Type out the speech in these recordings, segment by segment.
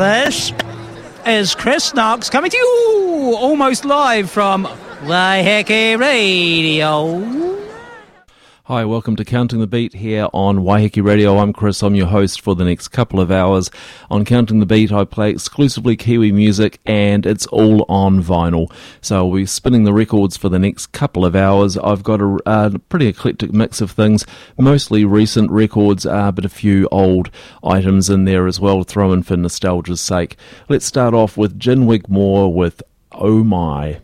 This is Chris Knox coming to you almost live from Waiheke Radio. Hi, welcome to Counting the Beat here on Waiheke Radio. I'm Chris. I'm your host for the next couple of hours. On Counting the Beat, I play exclusively Kiwi music and it's all on vinyl. So be spinning the records for the next couple of hours. I've got a, a pretty eclectic mix of things, mostly recent records, uh, but a few old items in there as well, throw in for nostalgia's sake. Let's start off with Gin Wigmore with Oh My.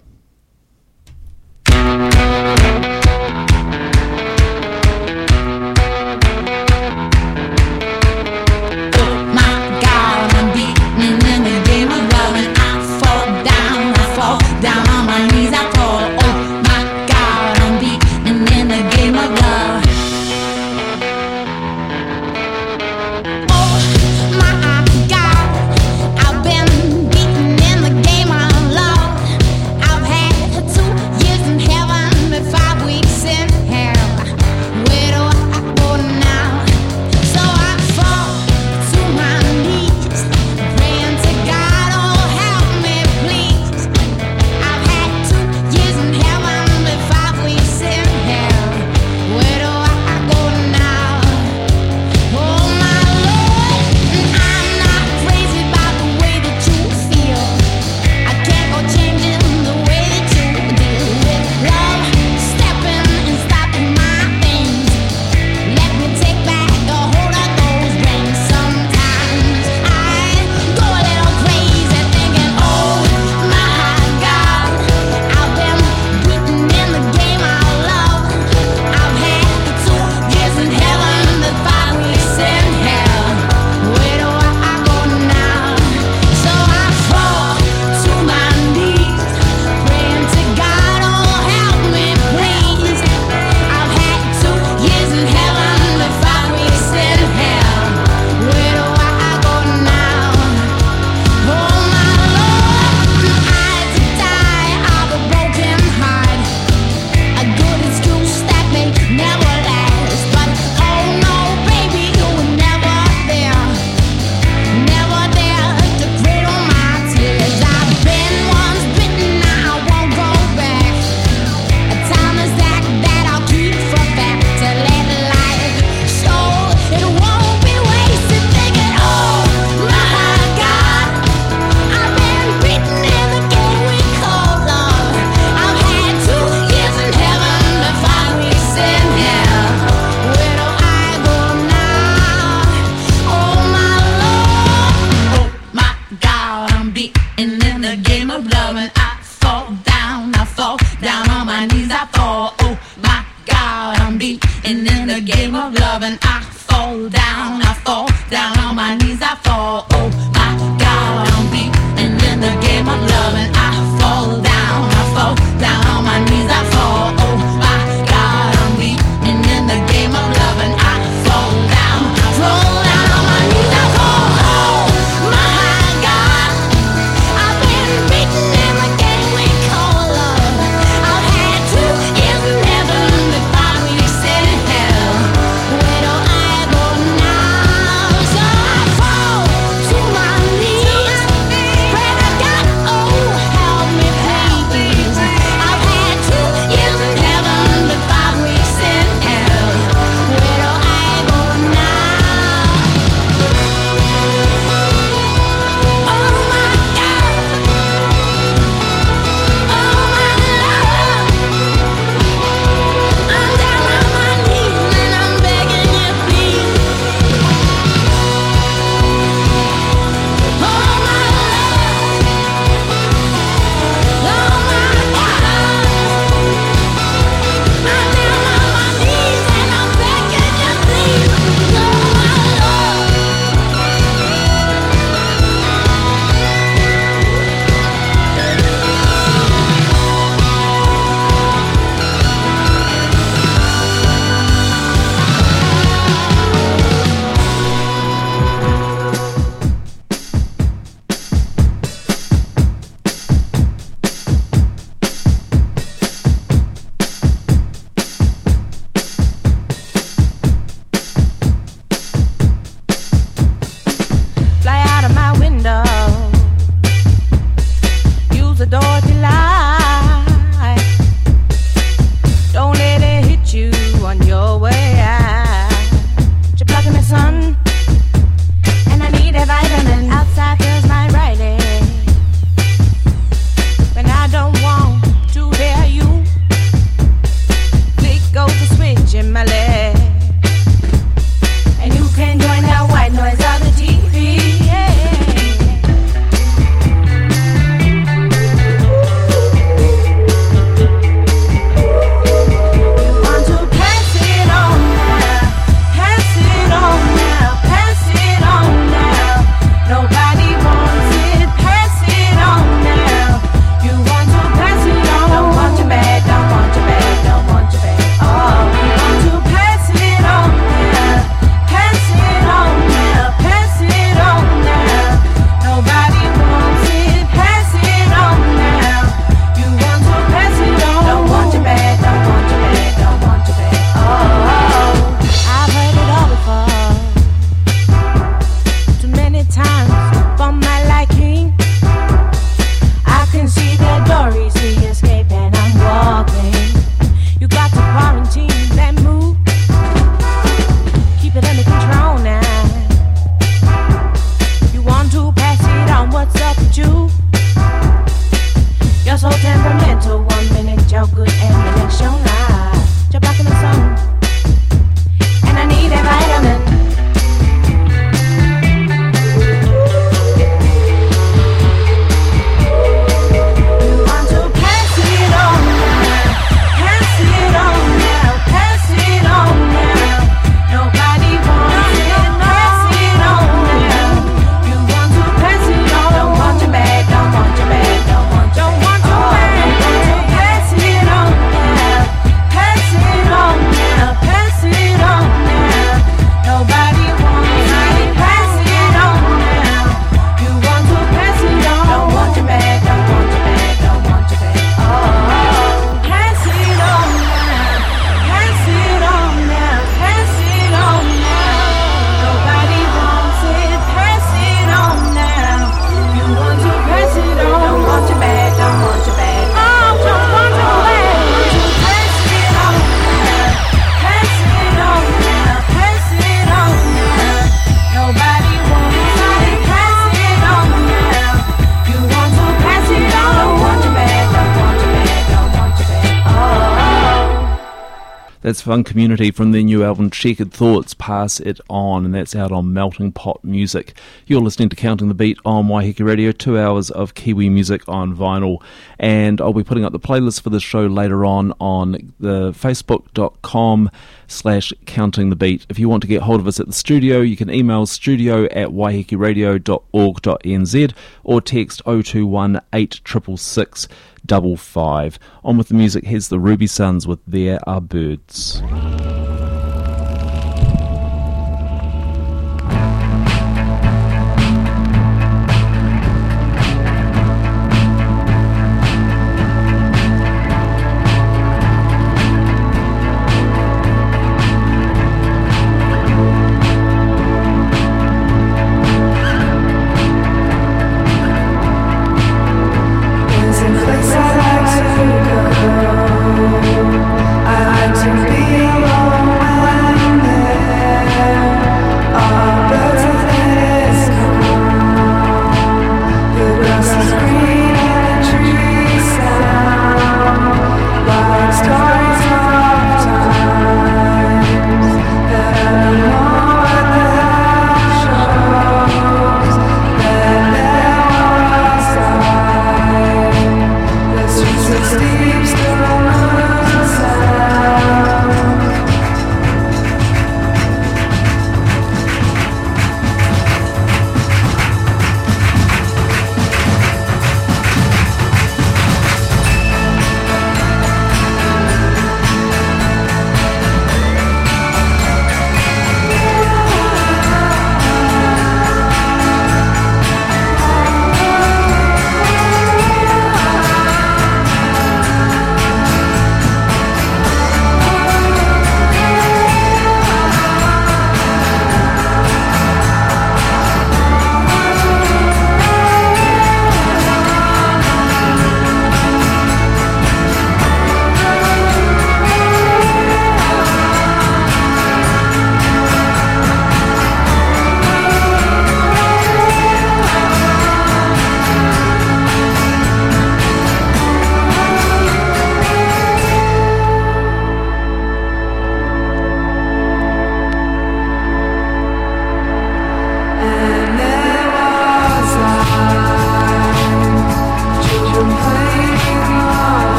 That's Fun Community from their new album Checkered Thoughts, Pass It On, and that's out on Melting Pot Music. You're listening to Counting the Beat on Waiheke Radio, two hours of Kiwi music on vinyl, and I'll be putting up the playlist for this show later on on the facebook.com slash counting the beat. If you want to get hold of us at the studio, you can email studio at waihekeradio.org.nz or text 021 8666 double five. On with the music, here's the Ruby Suns with There Are Birds.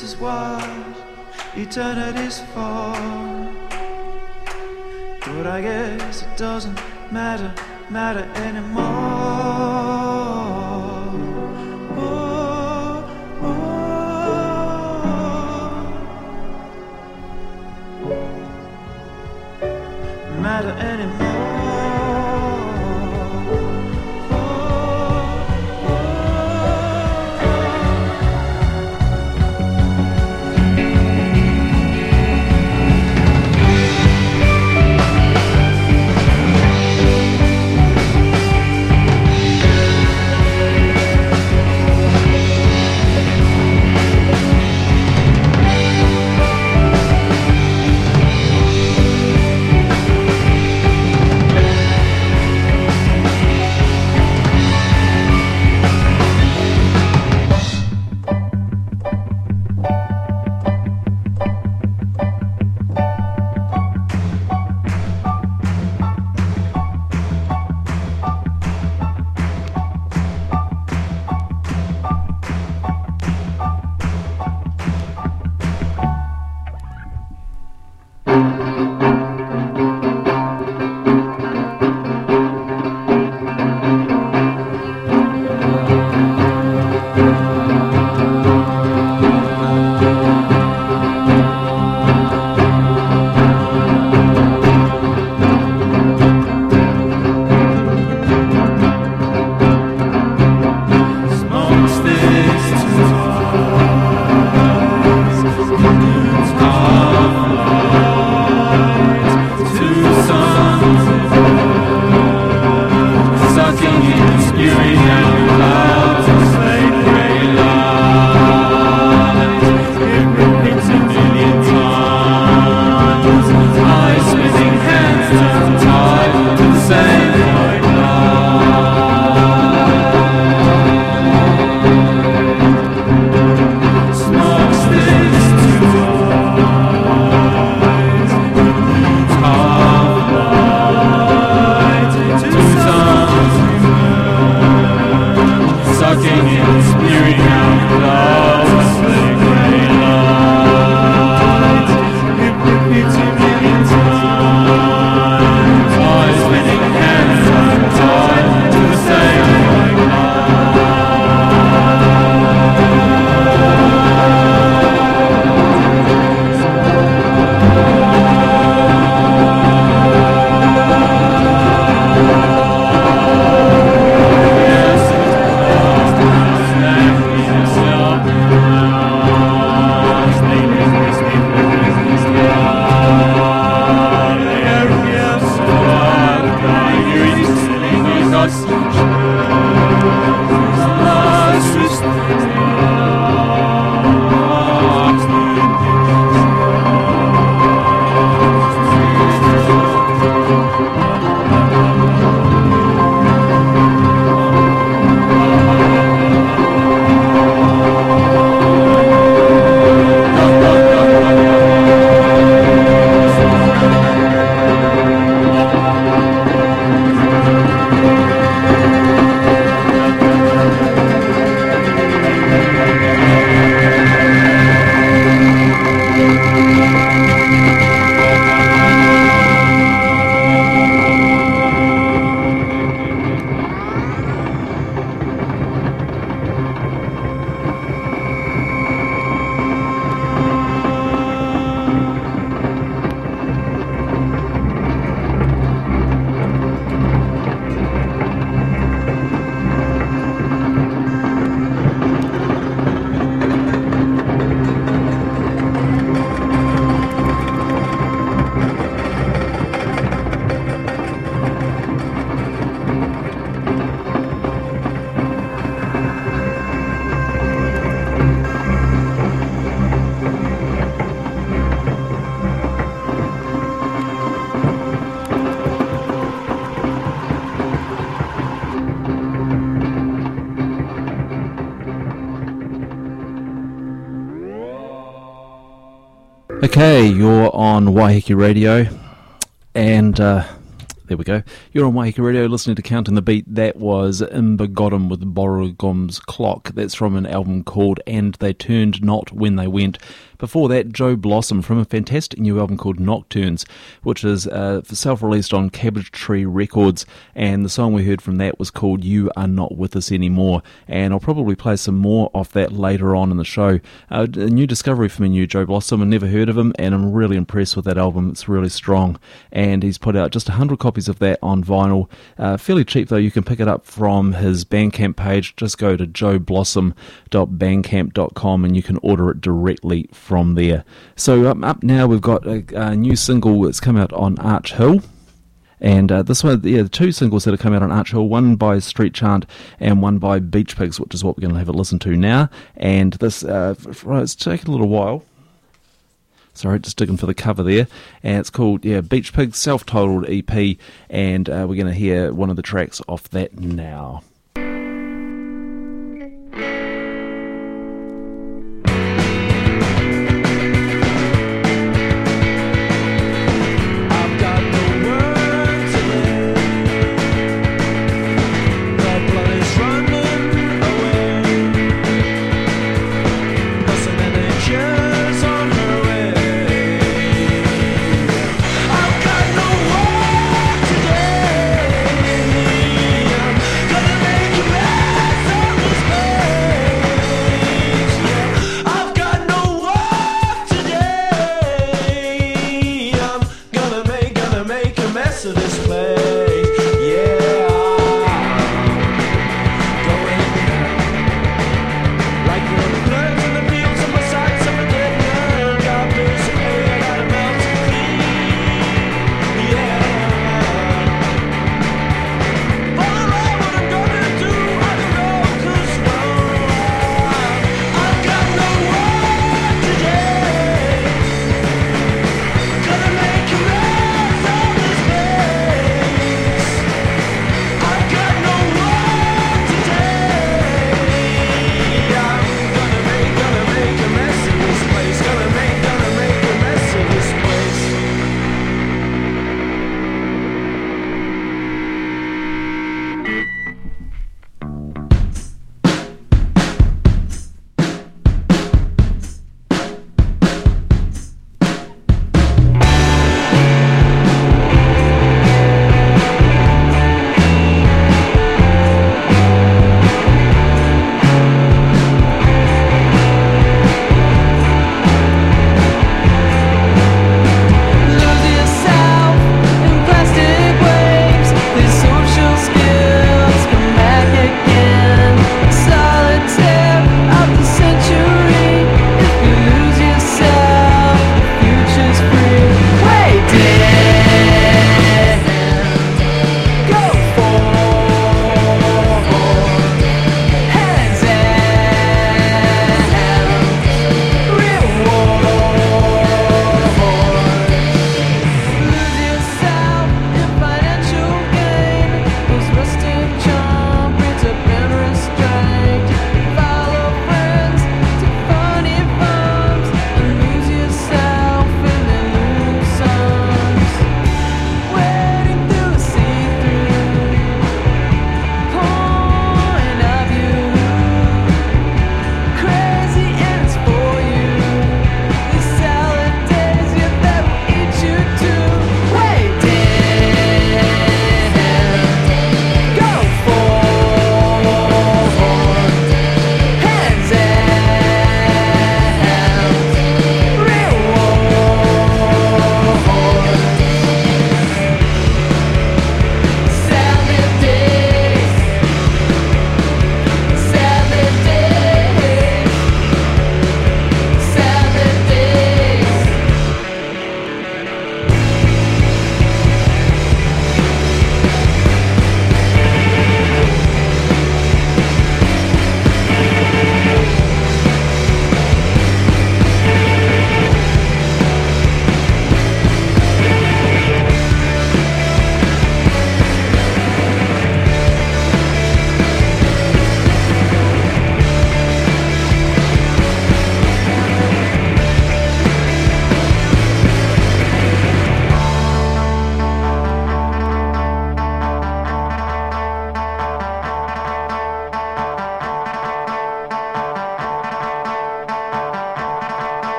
This is what eternity's for. But I guess it doesn't matter, matter anymore. Okay, you're on Waiheke Radio, and uh, there we go. You're on Waiheke Radio listening to Counting the Beat. That was Invergordon with Borogom's Clock. That's from an album called And They Turned Not When They Went. Before that, Joe Blossom from a fantastic new album called Nocturnes, which is uh, self released on Cabbage Tree Records. And the song we heard from that was called You Are Not With Us Anymore. And I'll probably play some more of that later on in the show. Uh, a new discovery for me, new Joe Blossom. I never heard of him, and I'm really impressed with that album. It's really strong. And he's put out just 100 copies of that on vinyl. Uh, fairly cheap, though. You can pick it up from his Bandcamp page. Just go to joeblossom.bandcamp.com and you can order it directly there. So um, up now we've got a, a, new single that's come out on Arch Hill. And uh, this one, yeah, the two singles that have come out on Arch Hill, one by Street Chant and one by Beach Pigs, which is what we're going to have a listen to now. And this, uh, it's taken a little while. Sorry, just digging for the cover there. And it's called, yeah, Beach Pigs, self titled EP. And uh, we're going to hear one of the tracks off that now. mess of this place.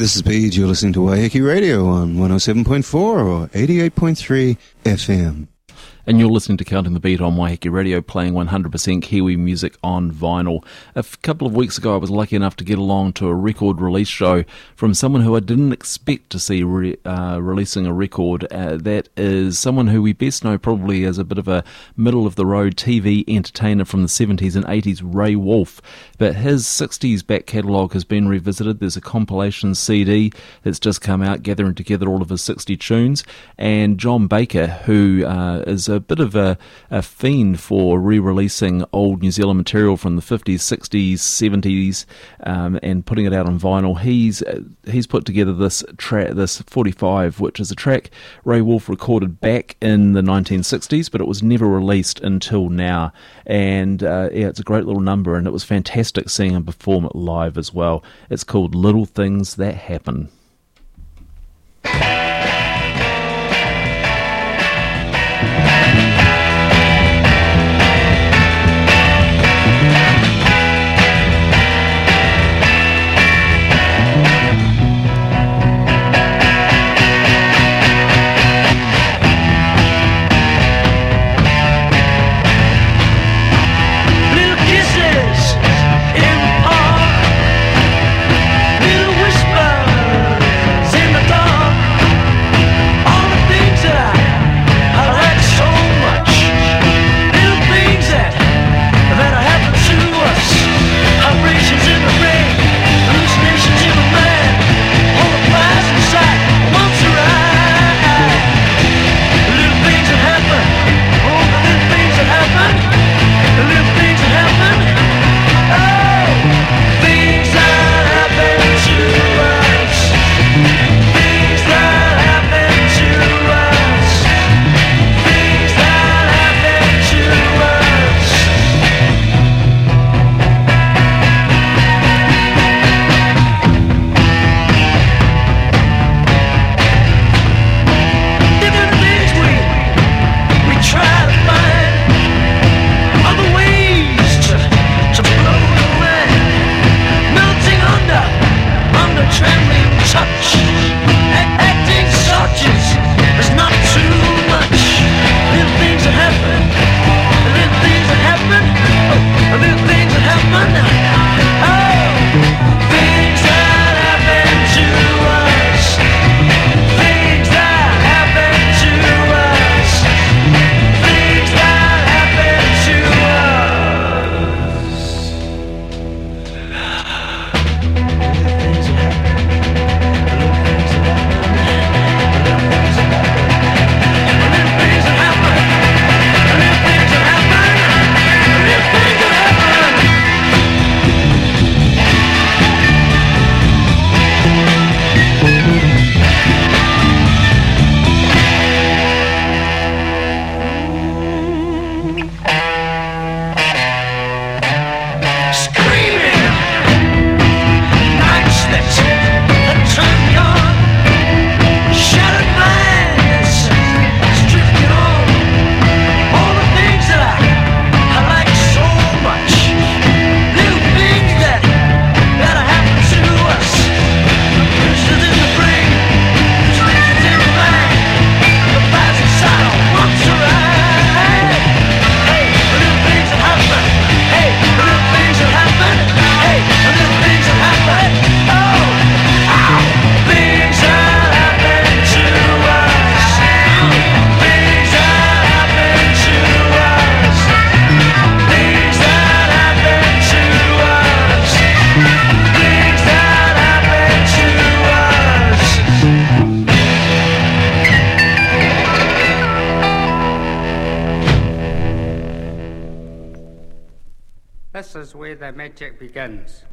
This is Pete. You're listening to Waiheke Radio on 107.4 or 88.3 FM. and you're listening to Counting the Beat on Waiheke Radio, playing 100% Kiwi music on vinyl. A couple of weeks ago, I was lucky enough to get along to a record release show from someone who I didn't expect to see re- uh, releasing a record. Uh, that is someone who we best know probably as a bit of a middle of the road TV entertainer from the 70s and 80s, Ray Woolf. But his 60s back catalogue has been revisited. There's a compilation CD that's just come out, gathering together all of his 60 tunes. And John Baker, who uh, is a bit of a, a fiend for re-releasing old New Zealand material from the 50s, 60s, 70s, um, and putting it out on vinyl. He's uh, he's put together this track, this 45, which is a track Ray Woolf recorded back in the 1960s, but it was never released until now. And uh, yeah, it's a great little number, and it was fantastic seeing him perform it live as well. It's called Little Things That Happen. Begins.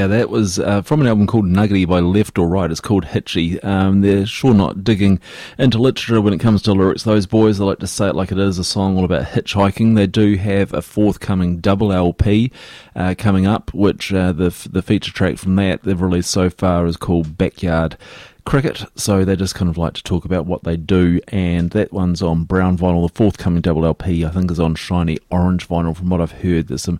Yeah, that was uh, from an album called Nuggety by Left or Right. It's called Hitchy. Um, they're sure not digging into literature when it comes to lyrics. Those boys, they like to say it like it is a song all about hitchhiking. They do have a forthcoming double LP uh, coming up, which uh, the the feature track from that they've released so far is called Backyard cricket, so they just kind of like to talk about what they do, and that one's on brown vinyl. The forthcoming double LP, I think, is on shiny orange vinyl. From what I've heard, there's some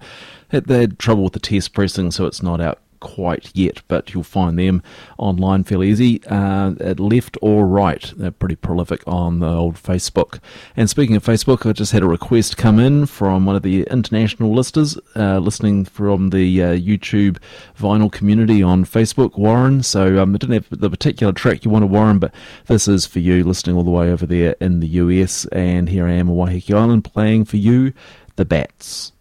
they had trouble with the test pressing, so it's not out quite yet, but you'll find them online fairly easy uh, at left or right. They're pretty prolific on the old Facebook. And speaking of Facebook, I just had a request come in from one of the international listers uh, listening from the uh, YouTube vinyl community on Facebook, Warren. So um, I didn't have the particular track you wanted, Warren, but this is for you listening all the way over there in the US. And here I am on Waiheke Island playing for you the Bats.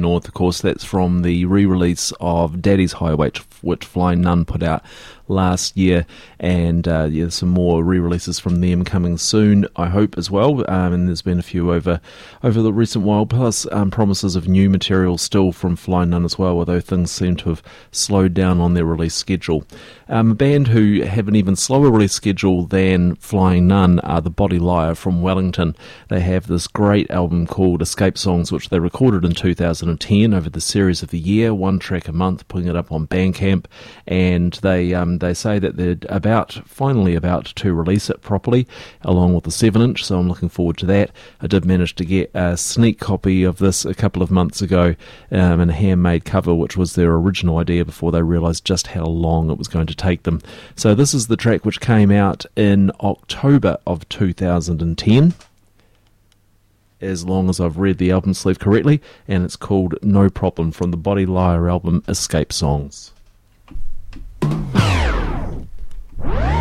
North of course, that's from the re release of Daddy's Highway, which Flying Nun put out last year, and uh, yeah, some more re-releases from them coming soon. I hope as well. Um, and there's been a few over over the recent while, plus um, promises of new material still from Flying Nun as well. Although things seem to have slowed down on their release schedule. Um, a band who have an even slower release schedule than Flying Nun are the Body Lyre from Wellington. They have this great album called Escape Songs, which they recorded in 2010 over the series of the year, one track a month, putting it up on Bandcamp, and they um, they say that they're about finally about to release it properly, along with the seven inch. So I'm looking forward to that. I did manage to get a sneak copy of this a couple of months ago, um, in a handmade cover, which was their original idea before they realised just how long it was going to take them. So this is the track which came out in October of 2010 as long as I've read the album sleeve correctly, and it's called No Problem from the Body Lyre album Escape Songs. Woo!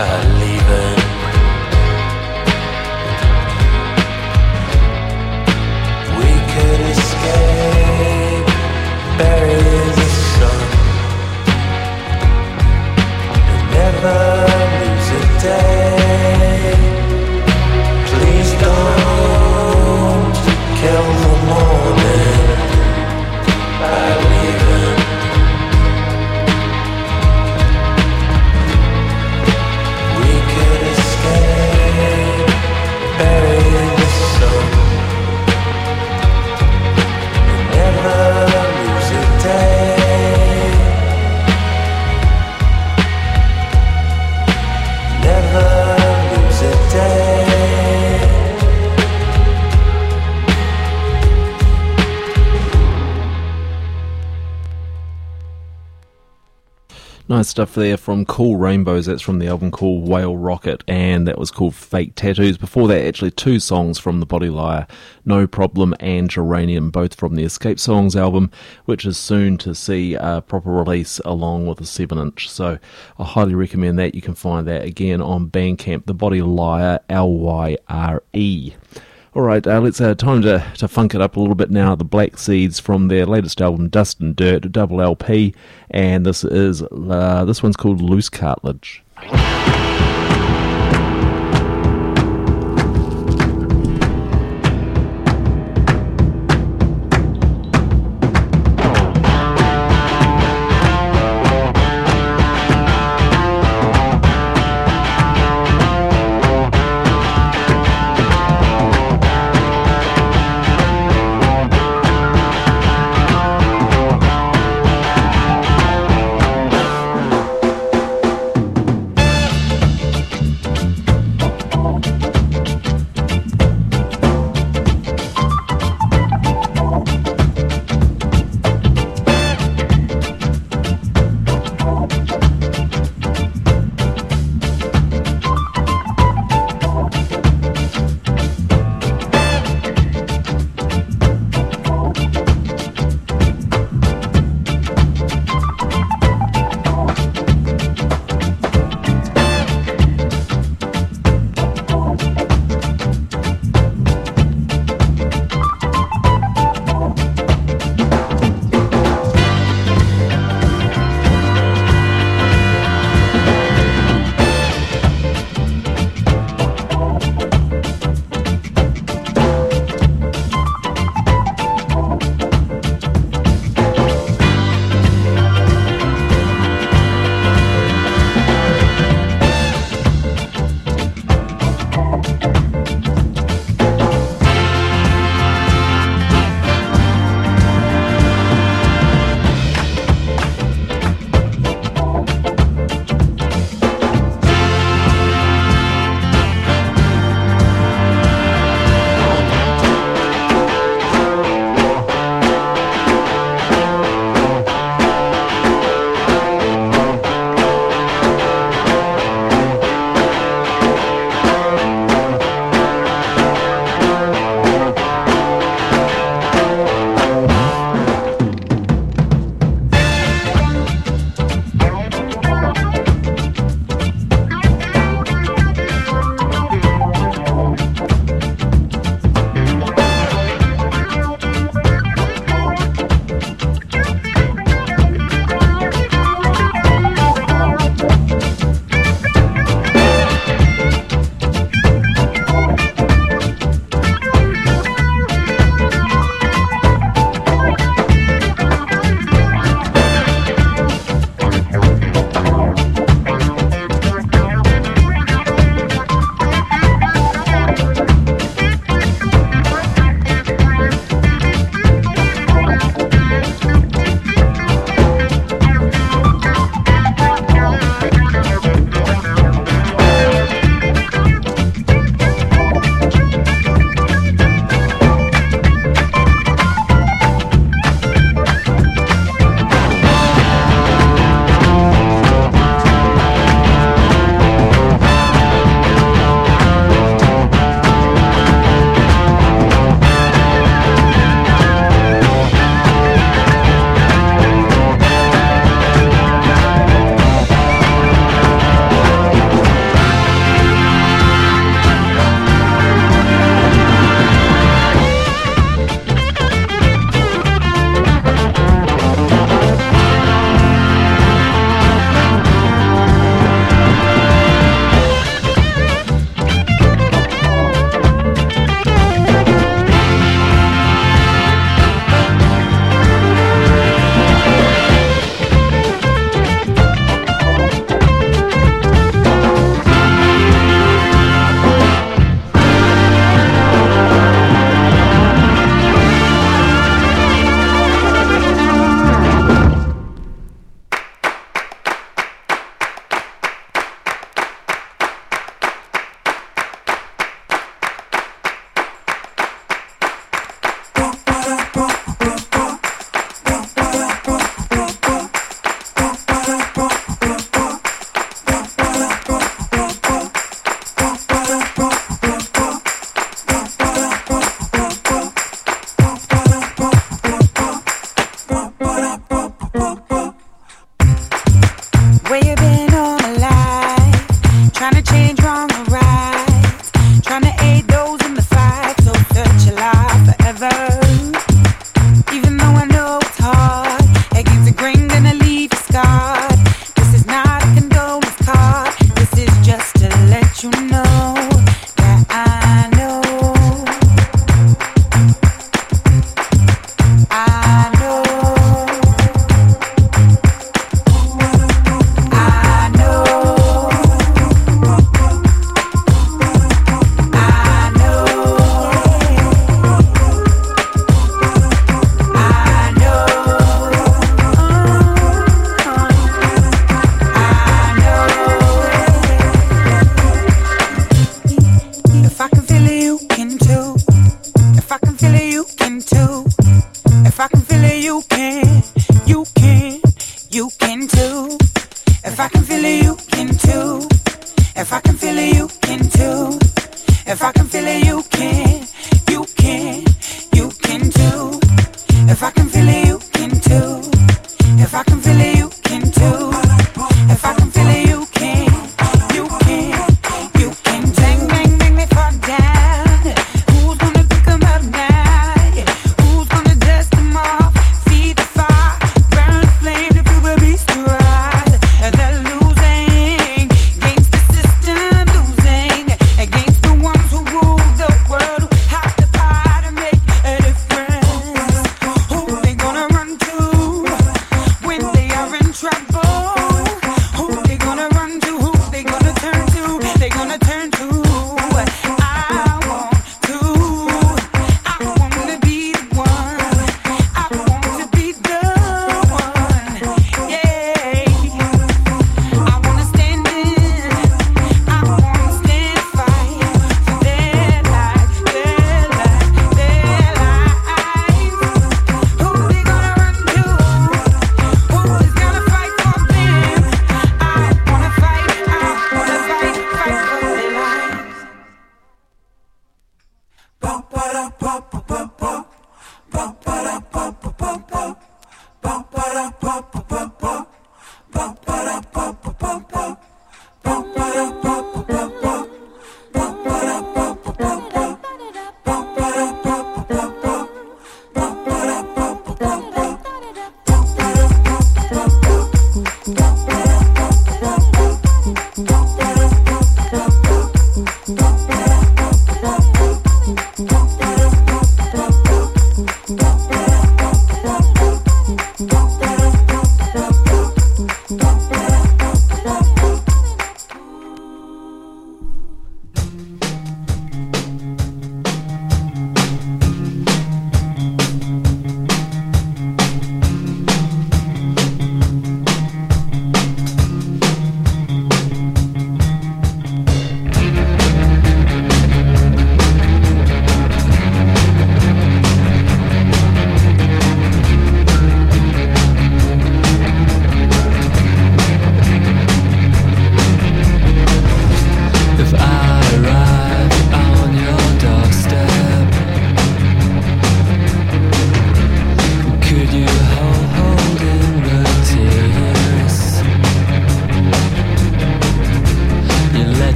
by stuff there from Cool Rainbows. That's from the album called Whale Rocket, and that was called Fake Tattoos. Before that, actually, two songs from The Body Lyre No Problem and Geranium, both from the Escape Songs album, which is soon to see a proper release along with a 7 inch. So I highly recommend that. You can find that again on Bandcamp, The Body Lyre, L Y R E. All right, uh, let's uh, time to, to funk it up a little bit now. The Black Seeds from their latest album, Dust and Dirt, double LP, and this is uh, this one's called Loose Cartilage.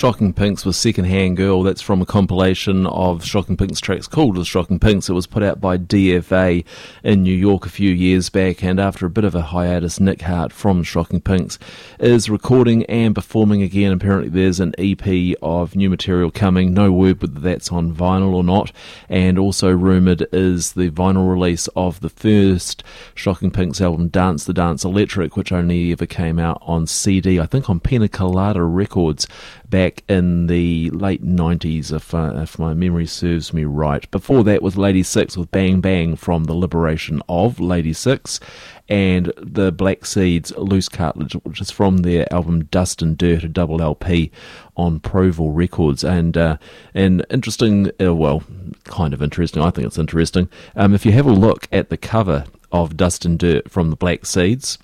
Shocking Pinks with Second Hand Girl. That's from a compilation of Shocking Pinks tracks called The Shocking Pinks. It was put out by DFA in New York a few years back, and after a bit of a hiatus, Nick Harte from Shocking Pinks is recording and performing again. Apparently, there's an EP of new material coming. No word whether that's on vinyl or not. And also rumoured is the vinyl release of the first Shocking Pinks album, Dance the Dance Electric, which only ever came out on CD, I think on Pina Colada Records back in the late 90s, if, uh, if my memory serves me right. Before that was Ladi6 with Bang Bang from the Liberation of Ladi6, and the Black Seeds Loose Cartilage, which is from their album Dust and Dirt, a double LP on Proville Records. And uh, and interesting, uh, well, kind of interesting. I think it's interesting. Um, if you have a look at the cover of Dust and Dirt from the Black Seeds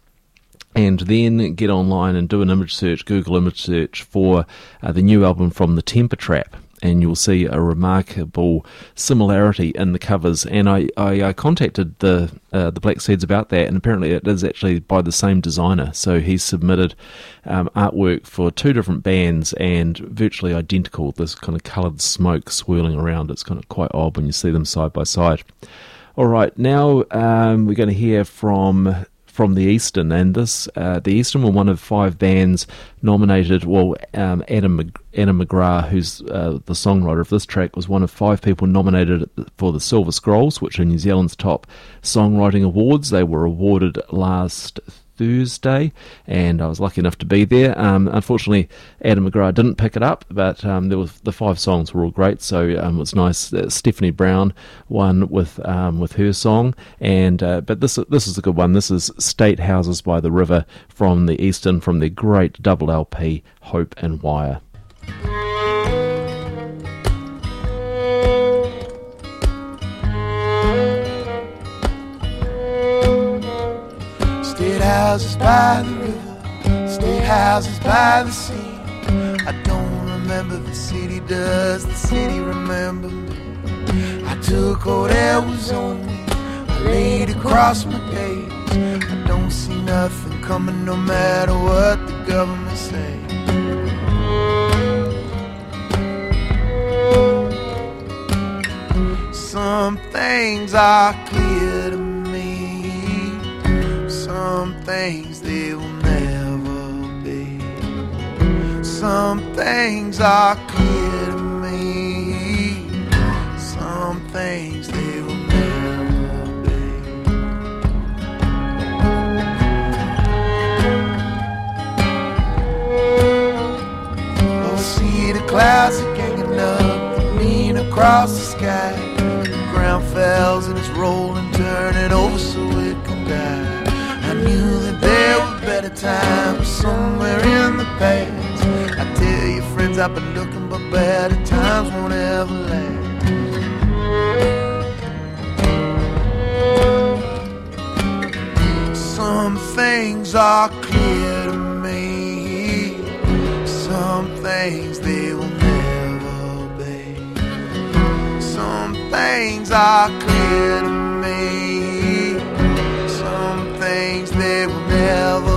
and then get online and do an image search, Google image search for uh, the new album from the Temper Trap. And you'll see a remarkable similarity in the covers. And I, I, I contacted the uh, the Black Seeds about that, and apparently it is actually by the same designer. So he submitted um, artwork for two different bands and virtually identical. This kind of coloured smoke swirling around. It's kind of quite odd when you see them side by side. All right, now um, we're going to hear from from the Eastern, and this uh, the Eastern were one of five bands nominated. Well, um, Adam Mc, McGrath, who's uh, the songwriter of this track, was one of five people nominated for the Silver Scrolls, which are New Zealand's top songwriting awards. They were awarded last Thursday, and I was lucky enough to be there. Um, unfortunately, Adam McGrath didn't pick it up, but um, there was the five songs were all great, so um, it was nice. Uh, Stephanie Brown won with um, with her song, and uh, but this this is a good one. This is State Houses by the River from the Eastern from their great double LP Hope and Wire. Houses by the river, state houses by the sea. I don't remember the city, does the city remember me? I took all that was on me, I laid across my days. I don't see nothing coming no matter what the government say. Some things are clear things they will never be. Some things are clear to me. Some things they will never be. Oh, see the clouds are ganging up, lean across the sky. The ground fells and it's rolling, turning over times somewhere in the past. I tell you, friends, I've been looking, but better times won't ever last. Some things are clear to me. Some things they will never be. Some things are clear to me. Some things they will never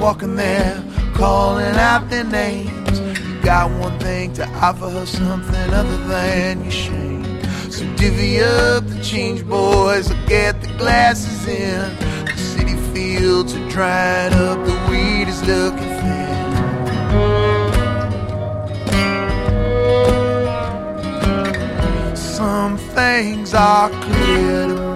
walking there, calling out their names? You got one thing to offer her, something other than your shame. So divvy up the change, boys, or get the glasses in. The city fields are dried up, the weed is looking thin. Some things are clear to me.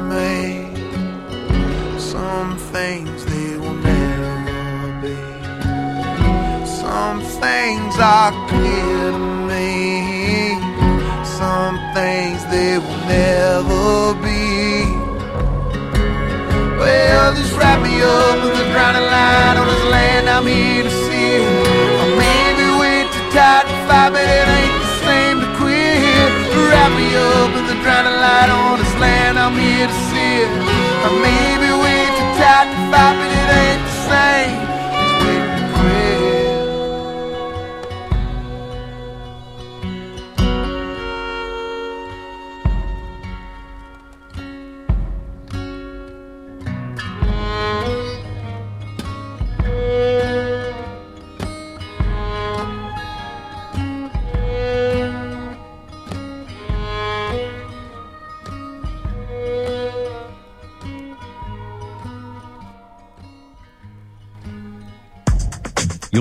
Things are clear to me. Some things they will never be. Well, just wrap me up in the drowning light on this land I'm here to see. Or maybe wait too tight to fight, but it ain't the same to quit. Wrap me up in the drowning light on this land I'm here to see. Or maybe wait too tight to fight, but it ain't the same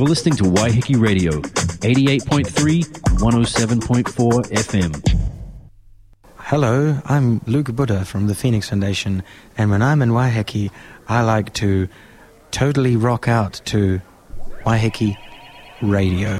You're listening to Waiheke Radio, 88.3 107.4 FM. Hello, I'm Luke Buda from the Phoenix Foundation, and when I'm in Waiheke, I like to totally rock out to Waiheke Radio.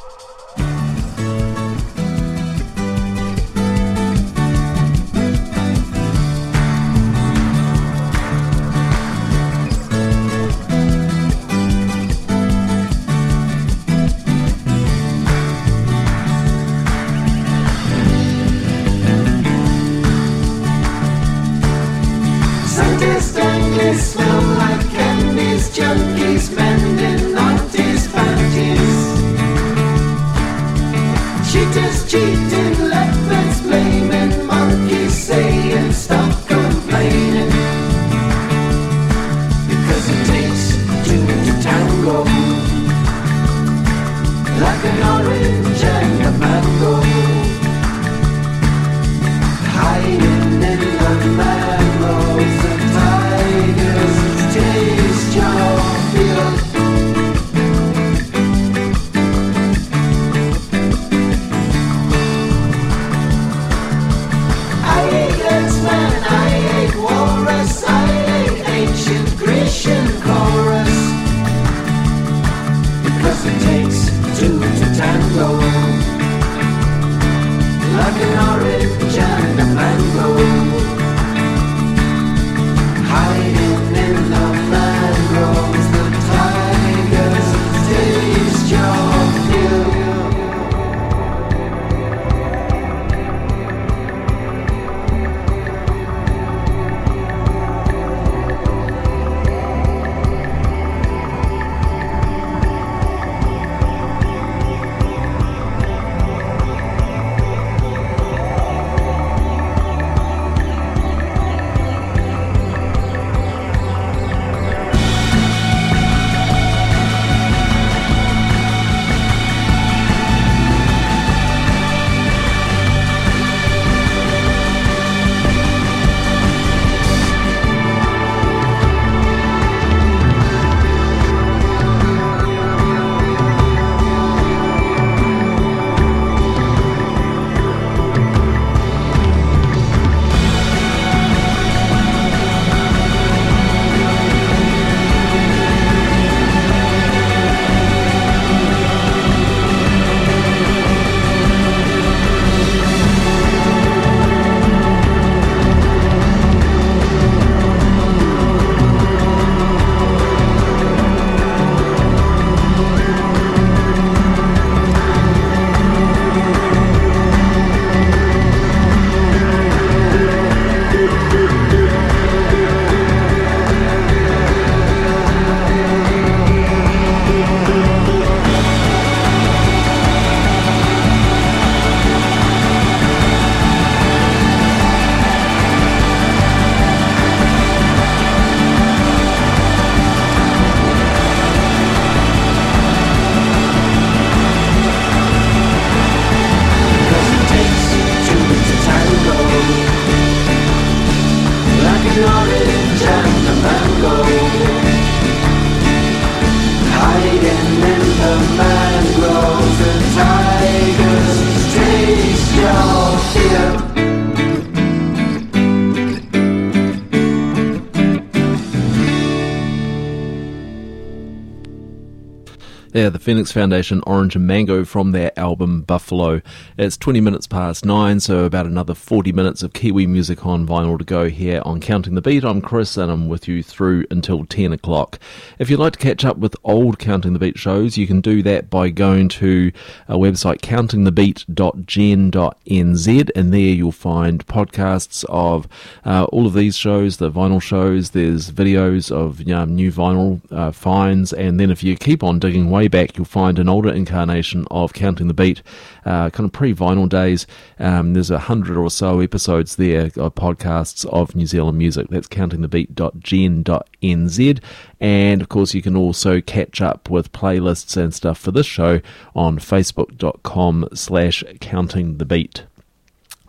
Phoenix Foundation Orange and Mango from their album Buffalo. It's 20 minutes past nine, so about another 40 minutes of Kiwi music on vinyl to go here on Counting the Beat. I'm Chris and I'm with you through until 10 o'clock. If you'd like to catch up with old Counting the Beat shows, you can do that by going to our website countingthebeat.gen.nz and there you'll find podcasts of uh, all of these shows, the vinyl shows. There's videos of um, new vinyl uh, finds, and then if you keep on digging way back, you'll find an older incarnation of Counting the Beat, uh, kind of pre-vinyl days. Um, there's a hundred or so episodes there of podcasts of New Zealand music. That's countingthebeat.gen.nz, and of course you can also catch up with playlists and stuff for this show on facebook.com slash counting the beat.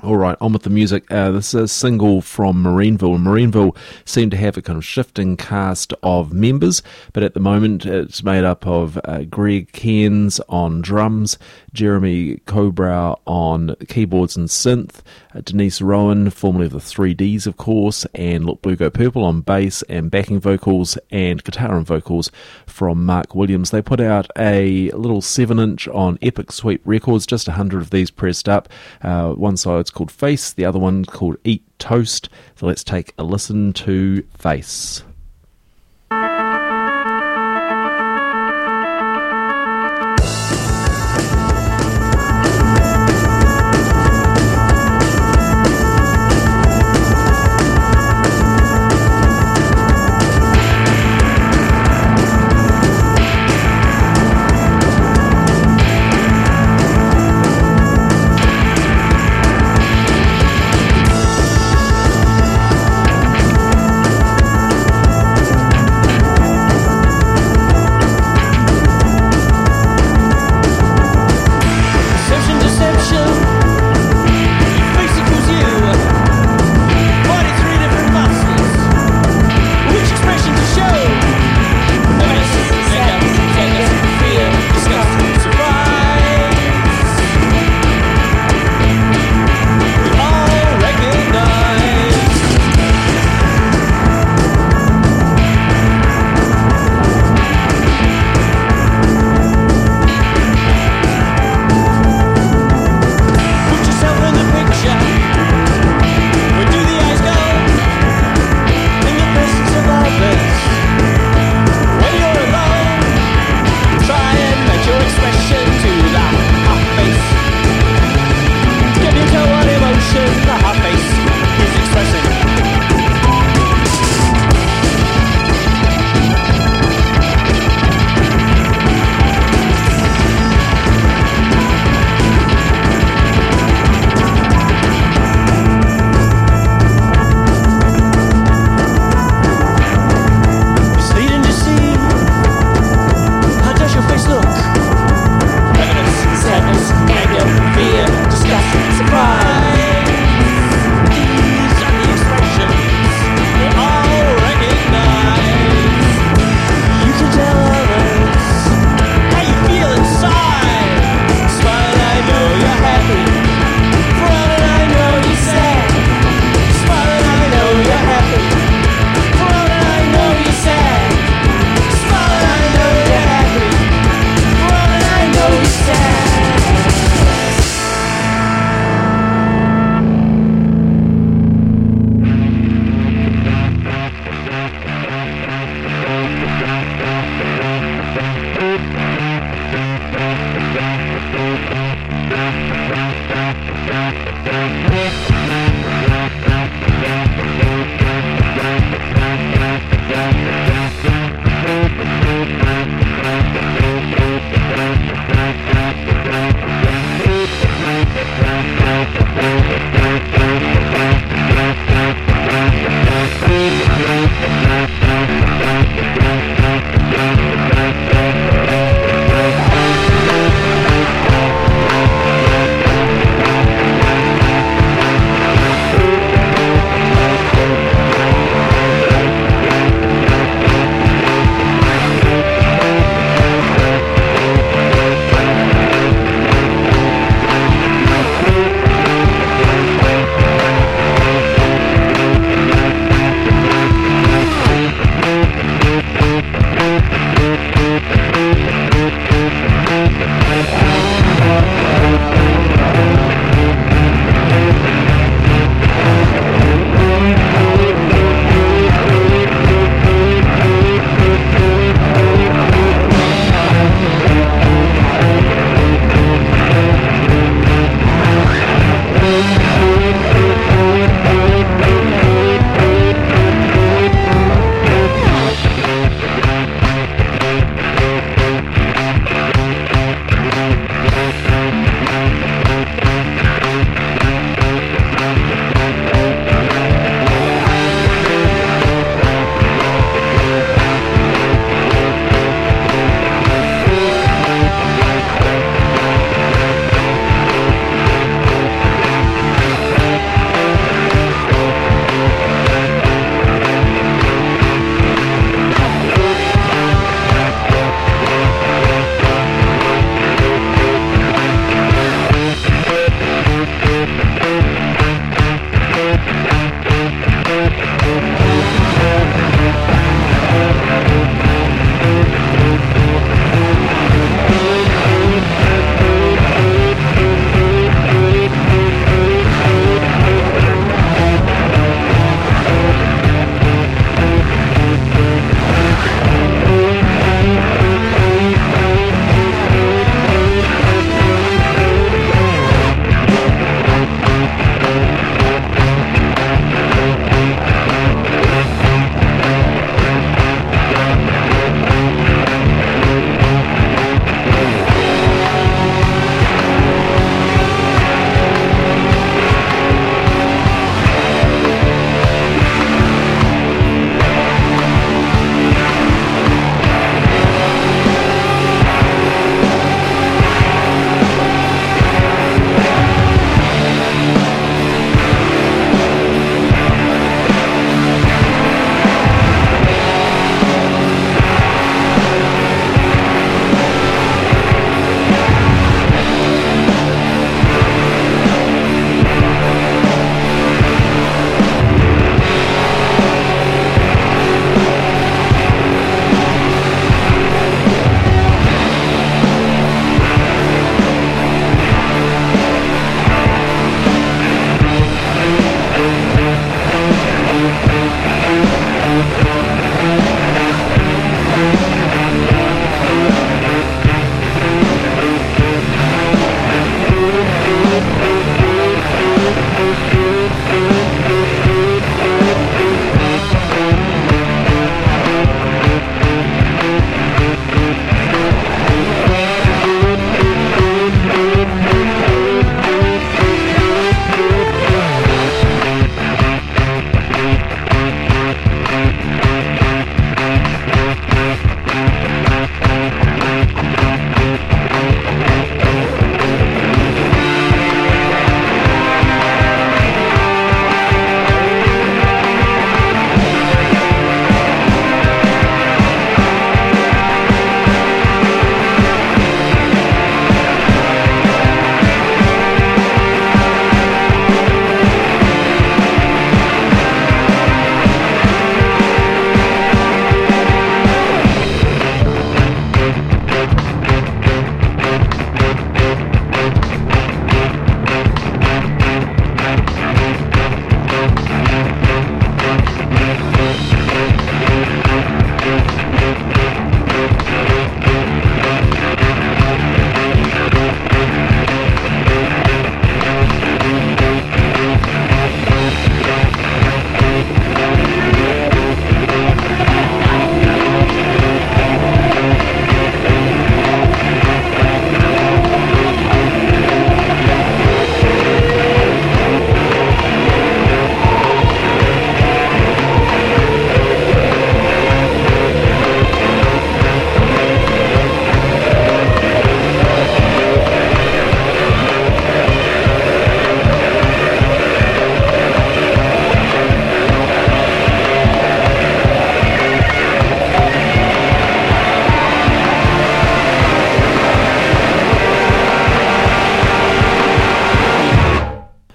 All right, on with the music. Uh, this is a single from Marineville. Marineville seem to have a kind of shifting cast of members, but at the moment it's made up of uh, Greg Cairns on drums, Jeremy Cobrow on keyboards and synth, uh, Denise Roughan, formerly of the 3Ds, of course, and Look Blue Go Purple on bass and backing vocals, and guitar and vocals from Mark Williams. They put out a little 7 inch on Epic Sweep Records, just 100 of these pressed up. Uh, one side's called Face, the other one called Eat Toast. So let's take a listen to Face.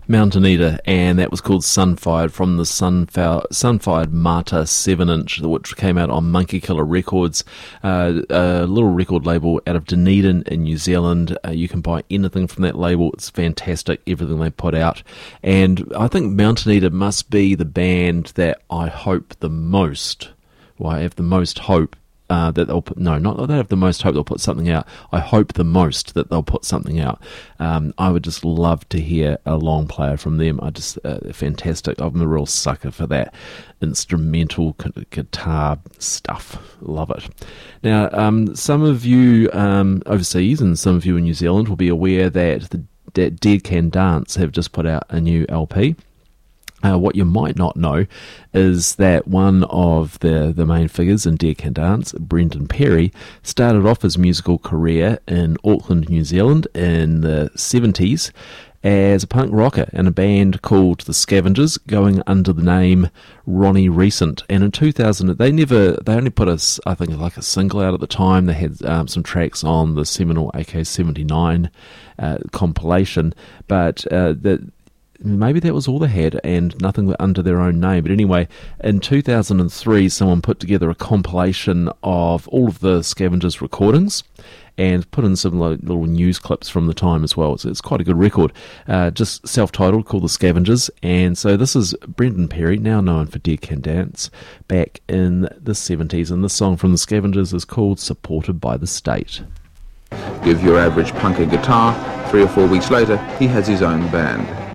Mountain Eater, and that was called Sunfired from the Sunfire, Sunfired Marta 7 inch, which came out on Monkey Killer Records, uh, a little record label out of Dunedin in New Zealand. Uh, you can buy anything from that label, it's fantastic, everything they put out. And I think Mountain Eater must be the band that I hope the most. Well, I have the most hope uh, that they'll put. No, not that they have the most hope they'll put something out. I hope the most that they'll put something out. Um, I would just love to hear a long player from them. I just uh, fantastic. I'm a real sucker for that instrumental guitar stuff. Love it. Now, um, some of you um, overseas and some of you in New Zealand will be aware that the that Dead Can Dance have just put out a new LP. Uh, what you might not know is that one of the, the main figures in Dead Can Dance, Brendan Perry, started off his musical career in Auckland, New Zealand in the 70s as a punk rocker in a band called The Scavengers, going under the name Ronnie Recent. And in 2000, they never, they only put us, I think, like a single out at the time. They had um, some tracks on the seminal AK 79 uh, compilation, but uh, the maybe that was all they had and nothing under their own name. But anyway, in 2003, someone put together a compilation of all of the Scavengers recordings and put in some little news clips from the time as well. It's, it's quite a good record. Uh, just self titled, called The Scavengers. And so this is Brendan Perry, now known for Dead Can Dance, back in the 70s. And this song from The Scavengers is called Supported by the State. Give your average punk a guitar, three or four weeks later, he has his own band.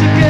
together.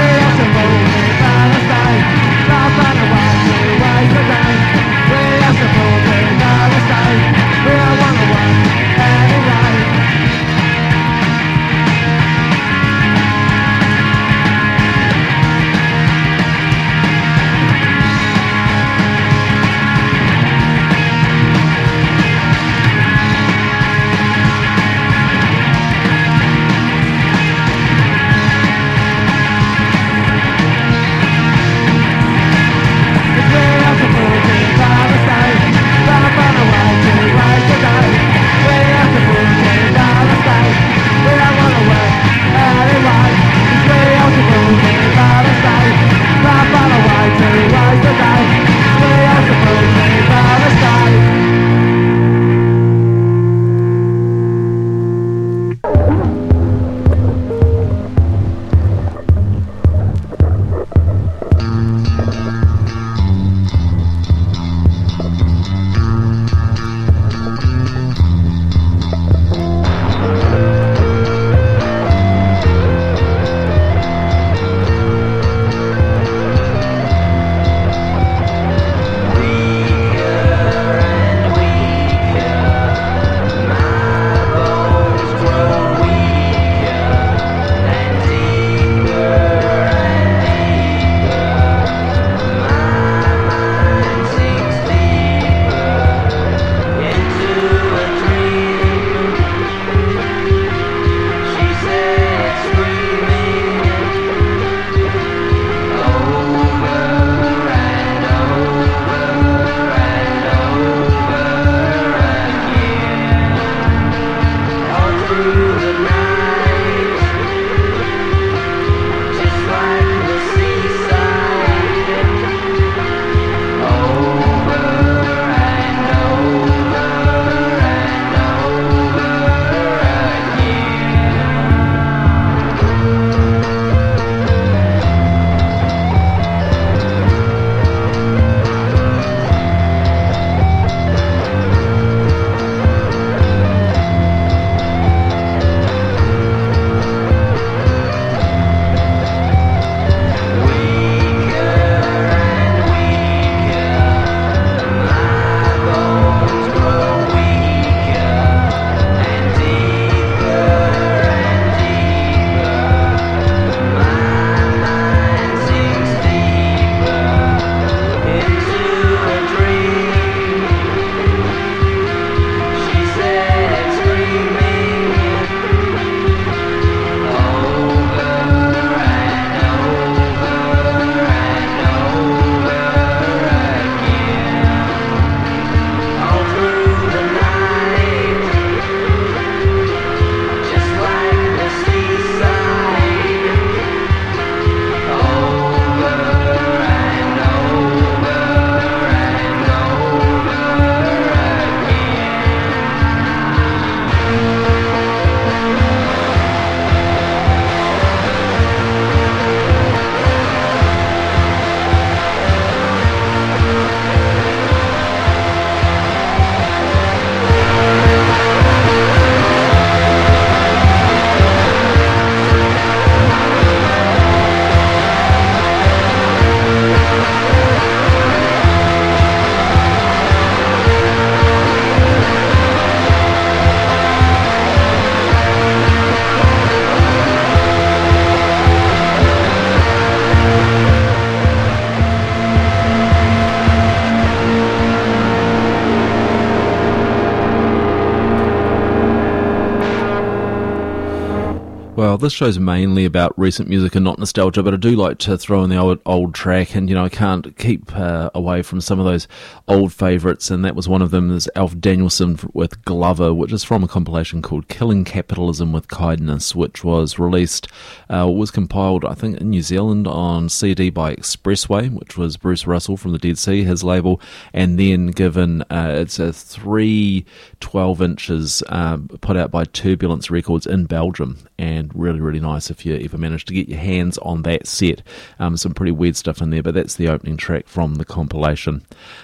Well, this show's mainly about recent music and not nostalgia, but I do like to throw in the old old track, and you know I can't keep uh, away from some of those old favourites, and that was one of them. Is Alf Danielson with Glover, which is from a compilation called "Killing Capitalism with Kindness," which was released, uh, was compiled, I think, in New Zealand on CD by Xpressway, which was Bruce Russell from the Dead C, his label, and then given uh, it's a three 12 inches um, put out by Turbulence Records in Belgium, and really, really nice if you ever manage to get your hands on that set. Um, some pretty weird stuff in there, but that's the opening track from the compilation.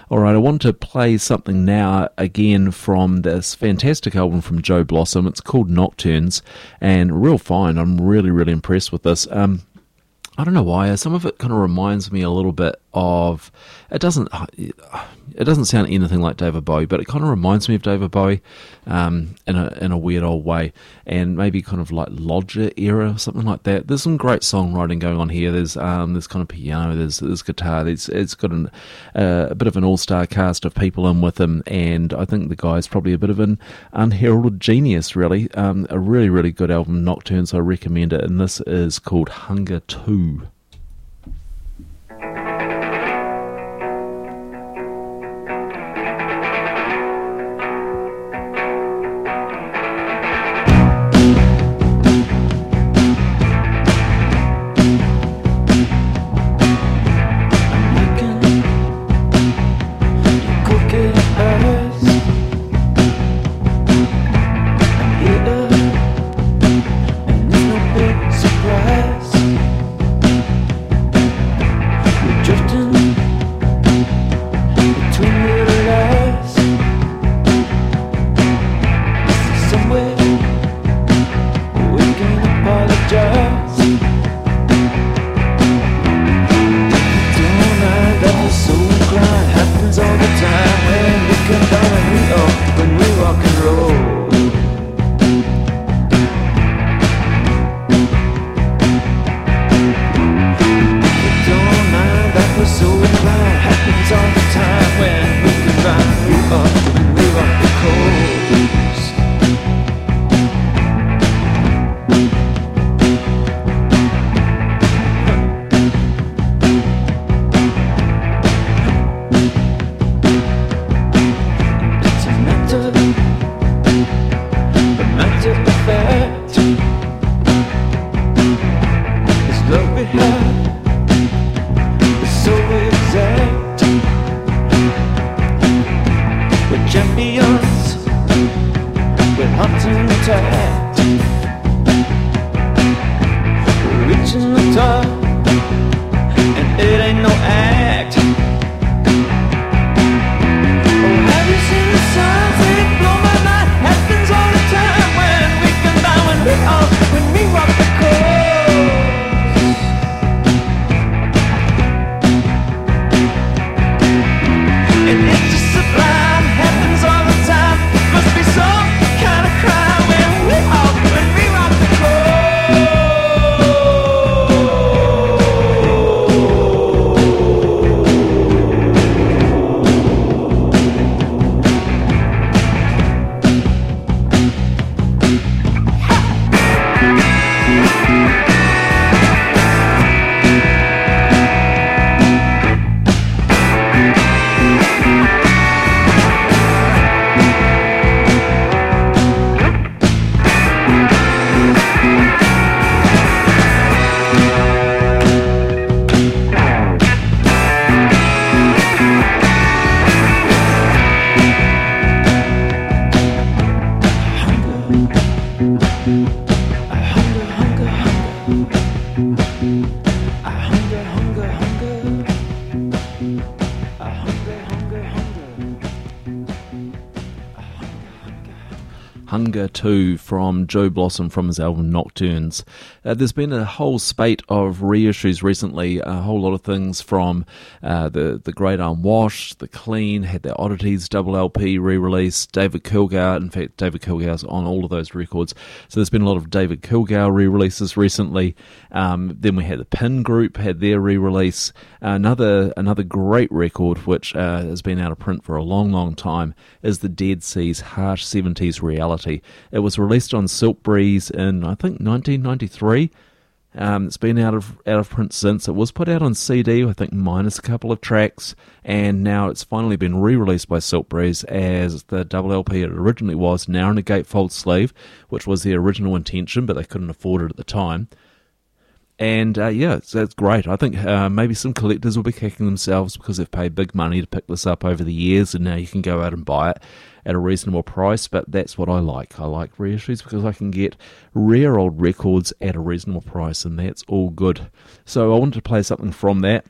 All right, I want to play something now again from this fantastic album from Joe Blossom. It's called Nocturnes, and real fine. I'm really, really impressed with this. Um, I don't know why. Some of it kind of reminds me a little bit of. It doesn't. It doesn't sound anything like David Bowie, but it kind of reminds me of David Bowie, um, in a in a weird old way, and maybe kind of like Lodger era, something like that. There's some great songwriting going on here. There's um, there's kind of piano. There's there's guitar. There's it's got an, uh, a bit of an all star cast of people in with him, and I think the guy's probably a bit of an unheralded genius. Really, um, a really really good album, Nocturnes. I recommend it, and this is called Hunger Two. 2 from Joe Blossom from his album Nocturnes. Uh, there's been a whole spate of reissues recently, a whole lot of things from uh, the, the Great Unwashed, The Clean, had their Oddities double LP re release, David Kilgour, in fact, David Kilgour's on all of those records. So there's been a lot of David Kilgour re releases recently. Um, then we had the Pin Group, had their re release. Another, another great record, which uh, has been out of print for a long, long time, is the Dead C's Harsh 70s Reality. It was released on Siltbreeze in I think 1993. Um, it's been out of out of print since. It was put out on CD, I think, minus a couple of tracks, and now it's finally been re-released by Siltbreeze as the double LP it originally was, now in a gatefold sleeve, which was the original intention, but they couldn't afford it at the time. And uh, yeah, so that's great. I think uh, maybe some collectors will be kicking themselves because they've paid big money to pick this up over the years, and now you can go out and buy it at a reasonable price. But that's what I like. I like reissues because I can get rare old records at a reasonable price, and that's all good. So I wanted to play something from that.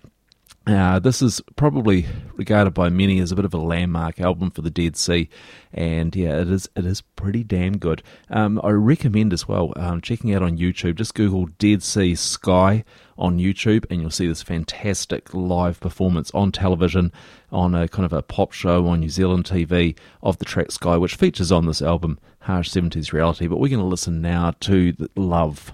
Uh, this is probably regarded by many as a bit of a landmark album for the Dead C, and yeah, it is. It is pretty damn good. Um, I recommend as well um, checking out on YouTube. Just Google Dead C Sky on YouTube, and you'll see this fantastic live performance on television on a kind of a pop show on New Zealand TV of the track Sky, which features on this album, Harsh Seventies Reality. But we're going to listen now to the Love.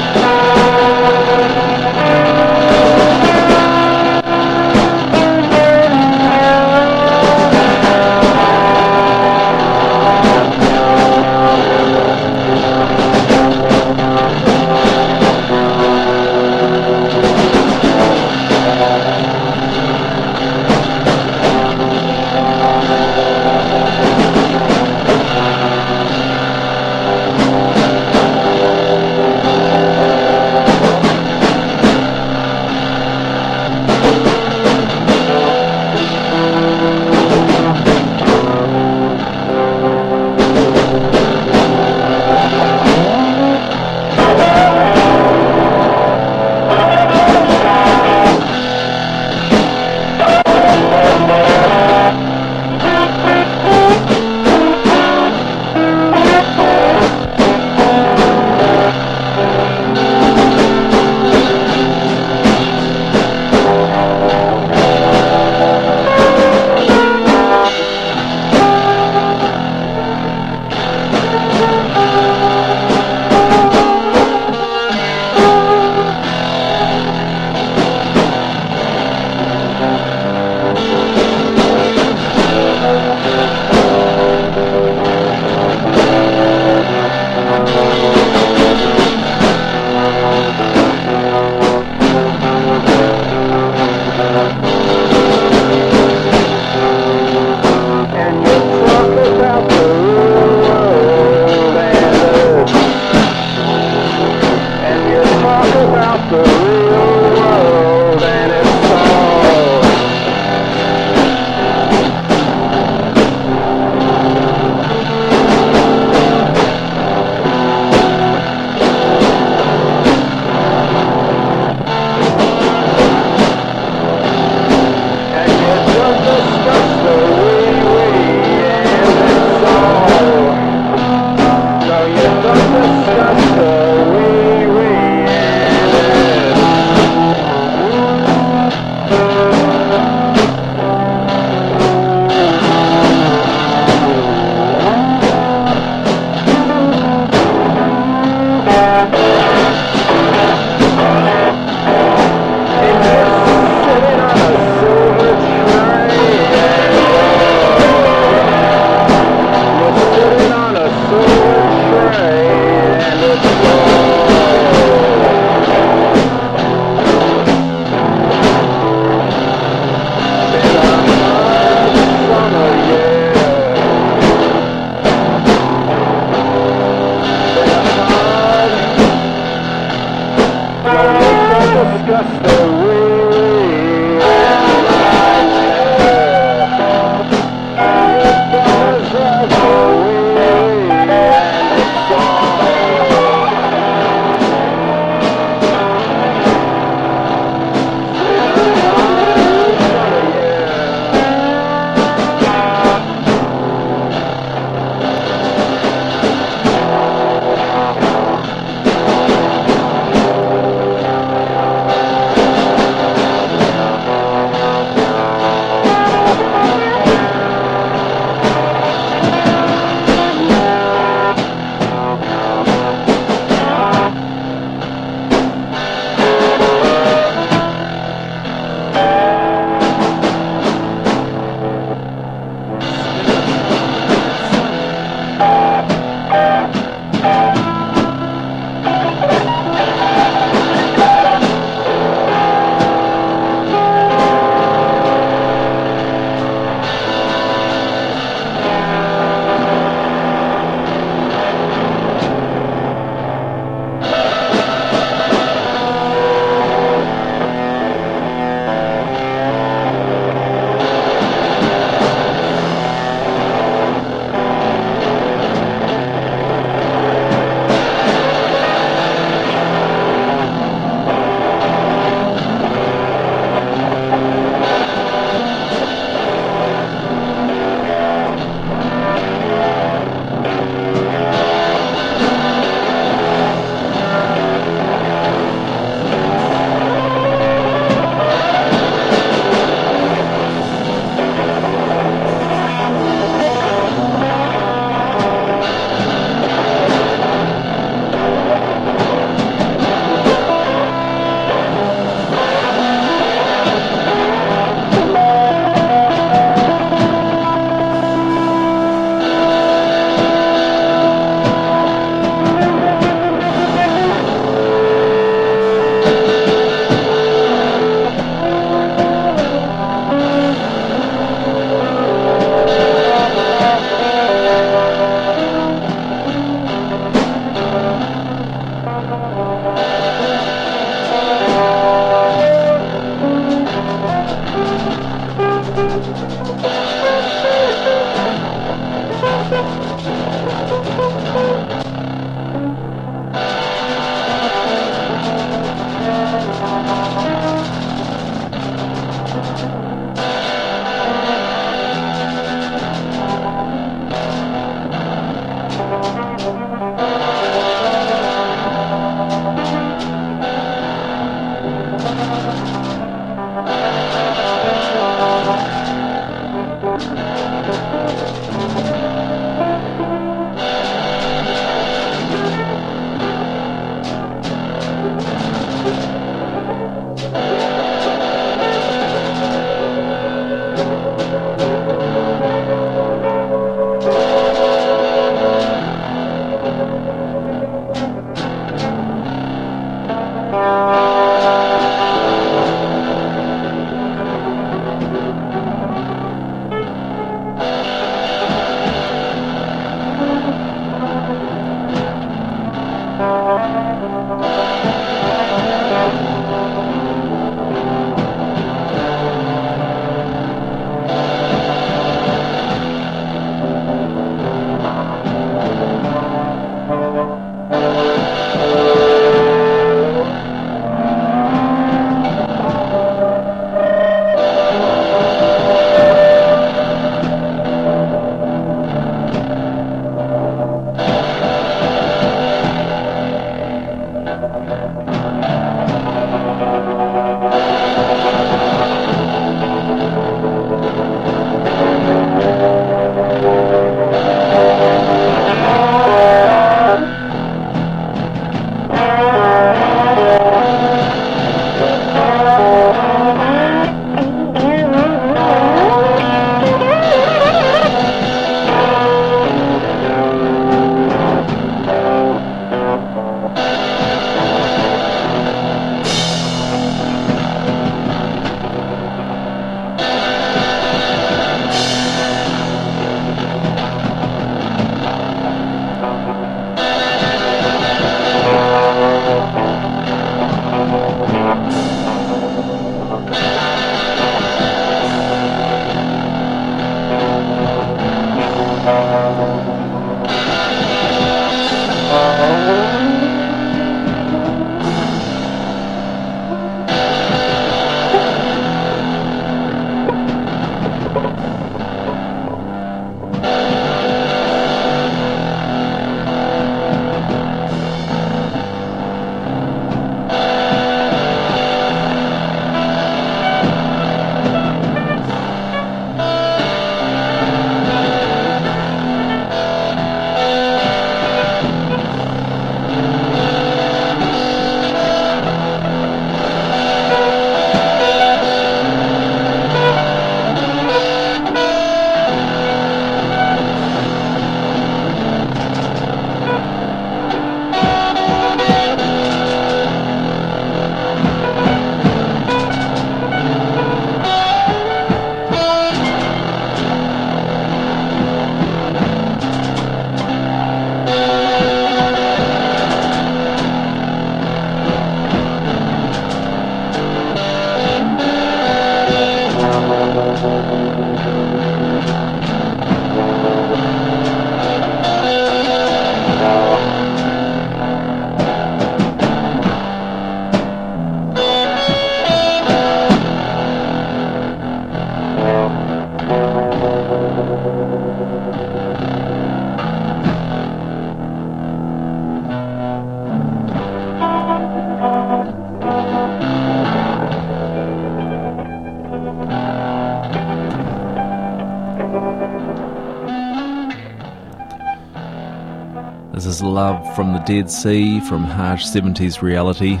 From the Dead C from harsh 70s reality.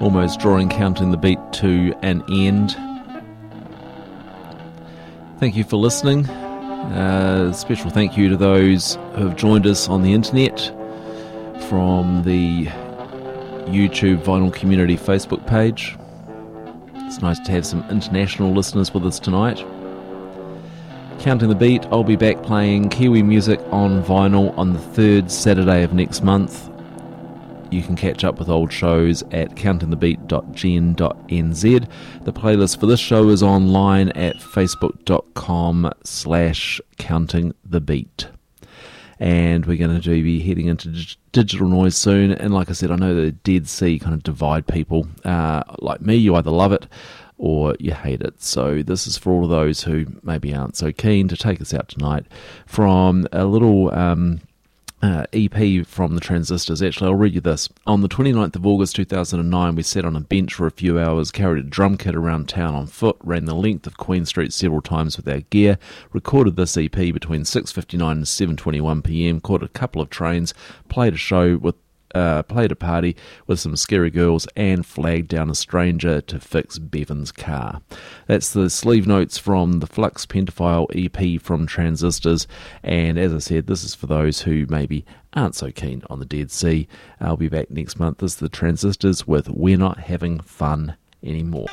Almost drawing Counting the Beat to an end. Thank you for listening. Uh, special thank you to those who have joined us on the internet from the YouTube Vinyl Community Facebook page. It's nice to have some international listeners with us tonight. Counting the Beat, I'll be back playing Kiwi music on vinyl on the third Saturday of next month. You can catch up with old shows at countingthebeat.gen.nz. The playlist for this show is online at facebook.com slash countingthebeat. And we're going to be heading into dig- digital noise soon. And like I said, I know the Dead C kind of divide people. Uh, like me, you either love it or you hate it. So this is for all of those who maybe aren't so keen to take us out tonight from a little um, uh, EP from the Transistors. Actually, I'll read you this. On the 29th of August 2009, we sat on a bench for a few hours, carried a drum kit around town on foot, ran the length of Queen Street several times with our gear, recorded this EP between 6.59 and 7.21 pm, caught a couple of trains, played a show with uh, played a party with some scary girls and flagged down a stranger to fix Bevan's car. That's the sleeve notes from the Flux Pentaphile EP from Transistors, and as I said, this is for those who maybe aren't so keen on the Dead C. I'll be back next month. This is the Transistors with We're Not Having Fun Anymore.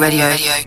Wakey Radio.